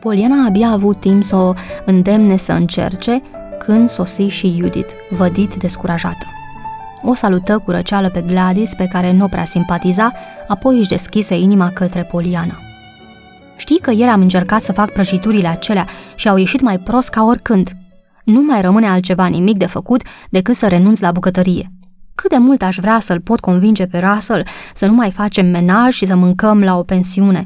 Poliana abia a avut timp să o îndemne să încerce când sosi și Judith, vădit descurajată. O salută cu răceală pe Gladys, pe care nu prea simpatiza, apoi își deschise inima către Poliana. Știi că ieri am încercat să fac prăjiturile acelea și au ieșit mai prost ca oricând. Nu mai rămâne altceva nimic de făcut decât să renunț la bucătărie. Cât de mult aș vrea să-l pot convinge pe Russell să nu mai facem menaj și să mâncăm la o pensiune.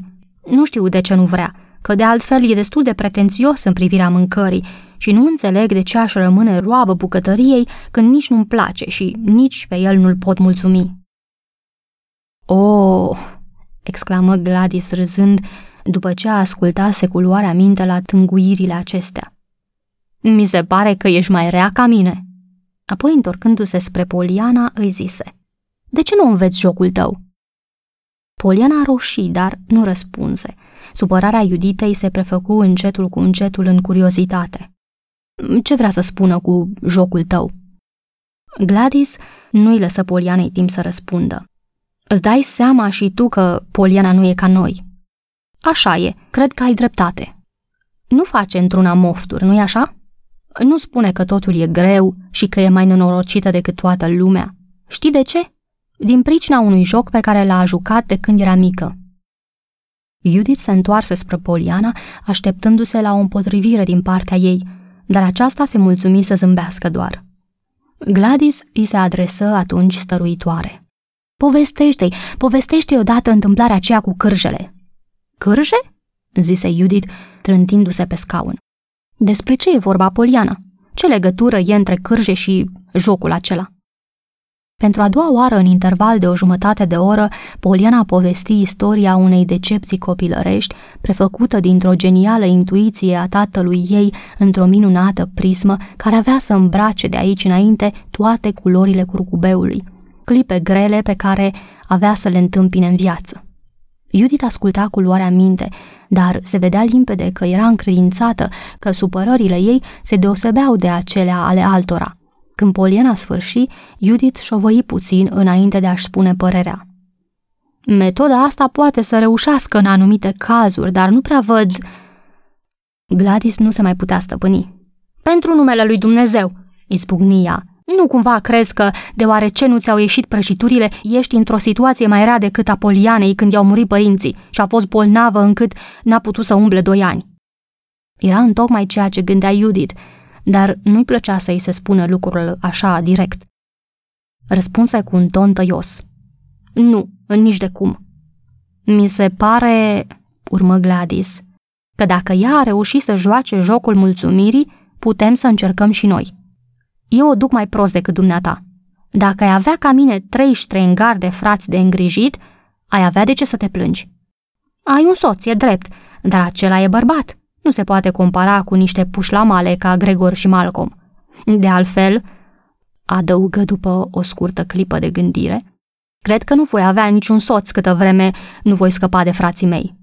Nu știu de ce nu vrea, că de altfel e destul de pretențios în privirea mâncării și nu înțeleg de ce aș rămâne roabă bucătăriei când nici nu-mi place și nici pe el nu-l pot mulțumi. Oh, exclamă Gladys râzând, după ce ascultase cu luarea minte la tânguirile acestea. Mi se pare că ești mai rea ca mine. Apoi, întorcându-se spre Poliana, îi zise, De ce nu înveți jocul tău? Poliana roșii, dar nu răspunse. Supărarea Iuditei se prefăcu încetul cu încetul în curiozitate. Ce vrea să spună cu jocul tău? Gladys nu-i lăsă Polianei timp să răspundă. Îți dai seama și tu că Poliana nu e ca noi. Așa e, cred că ai dreptate. Nu face într-una mofturi, nu-i așa? Nu spune că totul e greu și că e mai nenorocită decât toată lumea. Știi de ce? Din pricina unui joc pe care l-a jucat de când era mică. Judith se întoarse spre Poliana, așteptându-se la o împotrivire din partea ei, dar aceasta se mulțumi să zâmbească doar. Gladys îi se adresă atunci stăruitoare. Povestește-i, povestește-i odată întâmplarea aceea cu cârjele. Cârje? zise Judith, trântindu-se pe scaun. Despre ce e vorba, Poliana? Ce legătură e între cârje și jocul acela? Pentru a doua oară, în interval de o jumătate de oră, Poliana povesti istoria unei decepții copilărești, prefăcută dintr-o genială intuiție a tatălui ei într-o minunată prismă care avea să îmbrace de aici înainte toate culorile curcubeului, clipe grele pe care avea să le întâmpine în viață. Judith asculta cu luarea minte, dar se vedea limpede că era încredințată că supărările ei se deosebeau de acelea ale altora. Când Poliana sfârși, Judith șovăi puțin înainte de a-și spune părerea. Metoda asta poate să reușească în anumite cazuri, dar nu prea văd... Gladys nu se mai putea stăpâni. Pentru numele lui Dumnezeu, îi spugni ea, nu cumva crezi că, deoarece nu ți-au ieșit prăjiturile, ești într-o situație mai rea decât a Polianei când i-au murit părinții și a fost bolnavă încât n-a putut să umble doi ani? Era întocmai ceea ce gândea Judith, dar nu-i plăcea să-i se spună lucrul așa direct. Răspunse cu un ton tăios. Nu, nici de cum. Mi se pare, urmă Gladys, că dacă ea a reușit să joace jocul mulțumirii, putem să încercăm și noi. Eu o duc mai prost decât dumneata. Dacă ai avea ca mine trei în de frați de îngrijit, ai avea de ce să te plângi. Ai un soț, e drept, dar acela e bărbat. Nu se poate compara cu niște puși la male ca Gregor și Malcolm. De altfel, adăugă după o scurtă clipă de gândire, cred că nu voi avea niciun soț câtă vreme nu voi scăpa de frații mei.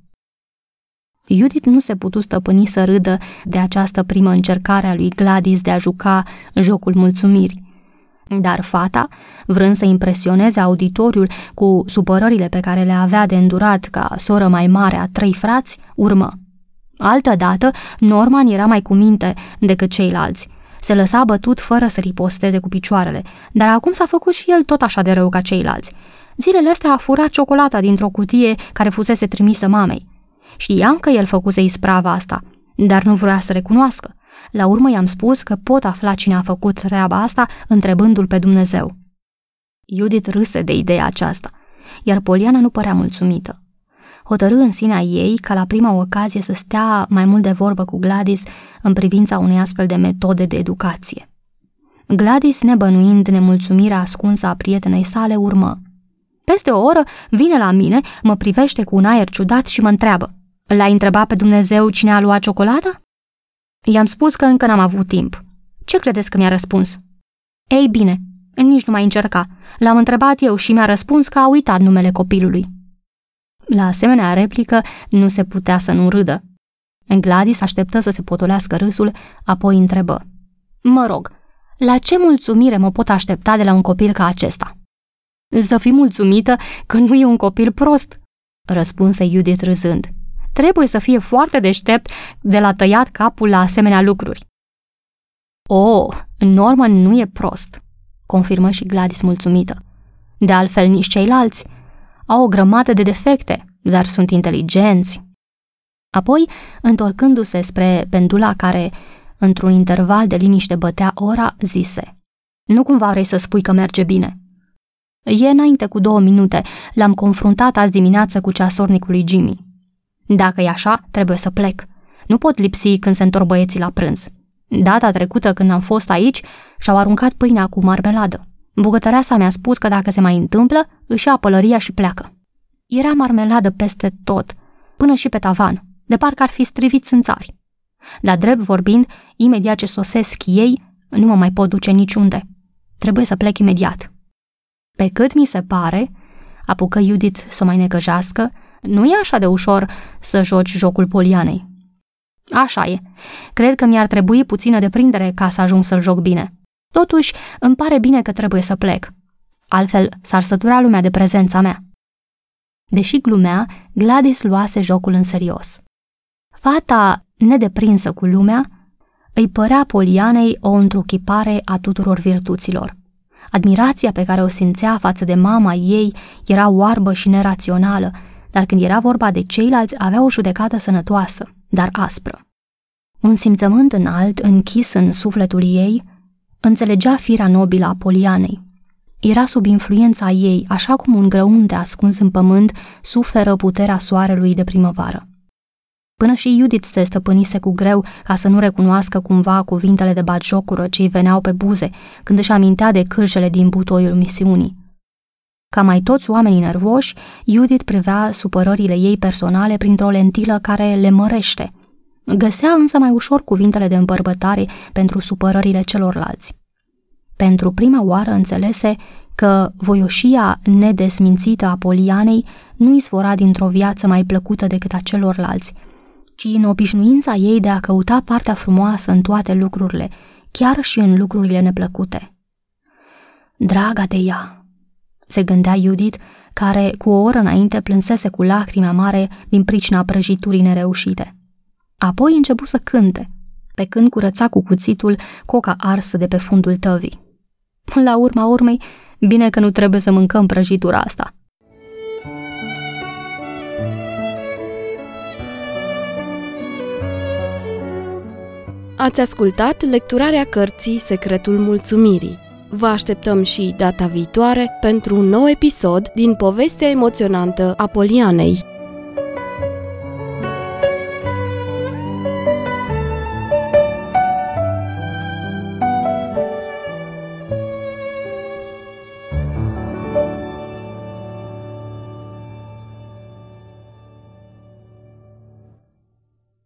Judith nu se putu stăpâni să râdă de această primă încercare a lui Gladys de a juca jocul mulțumirii. Dar fata, vrând să impresioneze auditoriul cu supărările pe care le avea de îndurat ca soră mai mare a trei frați, urmă. Altădată, Norman era mai cu minte decât ceilalți. Se lăsa bătut fără să riposteze cu picioarele, dar acum s-a făcut și el tot așa de rău ca ceilalți. Zilele astea a furat ciocolata dintr-o cutie care fusese trimisă mamei. Știam că el făcuse isprava asta, dar nu vrea să recunoască. La urmă i-am spus că pot afla cine a făcut treaba asta întrebându-l pe Dumnezeu. Judith râse de ideea aceasta, iar Poliana nu părea mulțumită. Hotărâ în sinea ei ca la prima ocazie să stea mai mult de vorbă cu Gladys în privința unei astfel de metode de educație. Gladys, nebănuind nemulțumirea ascunsă a prietenei sale, urmă. Peste o oră vine la mine, mă privește cu un aer ciudat și mă întreabă. L-ai întrebat pe Dumnezeu cine a luat ciocolata? I-am spus că încă n-am avut timp. Ce credeți că mi-a răspuns? Ei bine, nici nu mai încerca. L-am întrebat eu și mi-a răspuns că a uitat numele copilului. La asemenea replică nu se putea să nu râdă. Gladys așteptă să se potolească râsul, apoi întrebă. Mă rog, la ce mulțumire mă pot aștepta de la un copil ca acesta? Să fii mulțumită că nu e un copil prost, răspunse Judith râzând. Trebuie să fie foarte deștept de la tăiat capul la asemenea lucruri. Oh, Norman nu e prost, confirmă și Gladys mulțumită. De altfel, nici ceilalți. Au o grămadă de defecte, dar sunt inteligenți. Apoi, întorcându-se spre pendula care, într-un interval de liniște, bătea ora, zise Nu cumva vrei să spui că merge bine? E înainte cu două minute, l-am confruntat azi dimineață cu ceasornicul lui Jimmy. Dacă e așa, trebuie să plec. Nu pot lipsi când se întorc băieții la prânz. Data trecută când am fost aici, și-au aruncat pâinea cu marmeladă. Bucătăreasa mi-a spus că dacă se mai întâmplă, își ia pălăria și pleacă. Era marmeladă peste tot, până și pe tavan, de parcă ar fi striviți în țari. La drept vorbind, imediat ce sosesc ei, nu mă mai pot duce niciunde. Trebuie să plec imediat. Pe cât mi se pare, apucă Judith să o mai necăjească, nu e așa de ușor să joci jocul polianei. Așa e. Cred că mi-ar trebui puțină deprindere ca să ajung să-l joc bine. Totuși, îmi pare bine că trebuie să plec. Altfel, s-ar sătura lumea de prezența mea. Deși glumea, Gladys luase jocul în serios. Fata, nedeprinsă cu lumea, îi părea Polianei o întruchipare a tuturor virtuților. Admirația pe care o simțea față de mama ei era oarbă și nerațională, dar când era vorba de ceilalți avea o judecată sănătoasă, dar aspră. Un simțământ înalt, închis în sufletul ei, înțelegea firea nobilă a Polianei. Era sub influența ei, așa cum un grăunte ascuns în pământ suferă puterea soarelui de primăvară. Până și Judith se stăpânise cu greu ca să nu recunoască cumva cuvintele de batjocură ce îi veneau pe buze când își amintea de cârjele din butoiul misiunii. Ca mai toți oamenii nervoși, Judith privea supărările ei personale printr-o lentilă care le mărește. Găsea însă mai ușor cuvintele de îmbărbătare pentru supărările celorlalți. Pentru prima oară înțelese că voioșia nedesmințită a Polianei nu izvora dintr-o viață mai plăcută decât a celorlalți, ci în obișnuința ei de a căuta partea frumoasă în toate lucrurile, chiar și în lucrurile neplăcute. Draga de ea, se gândea Judith, care cu o oră înainte plânsese cu lacrimi mare din pricina prăjiturii nereușite. Apoi începu să cânte, pe când curăța cu cuțitul coca arsă de pe fundul tăvii. La urma urmei, bine că nu trebuie să mâncăm prăjitura asta. Ați ascultat lecturarea cărții Secretul Mulțumirii. Vă așteptăm și data viitoare pentru un nou episod din povestea emoționantă a Polianei.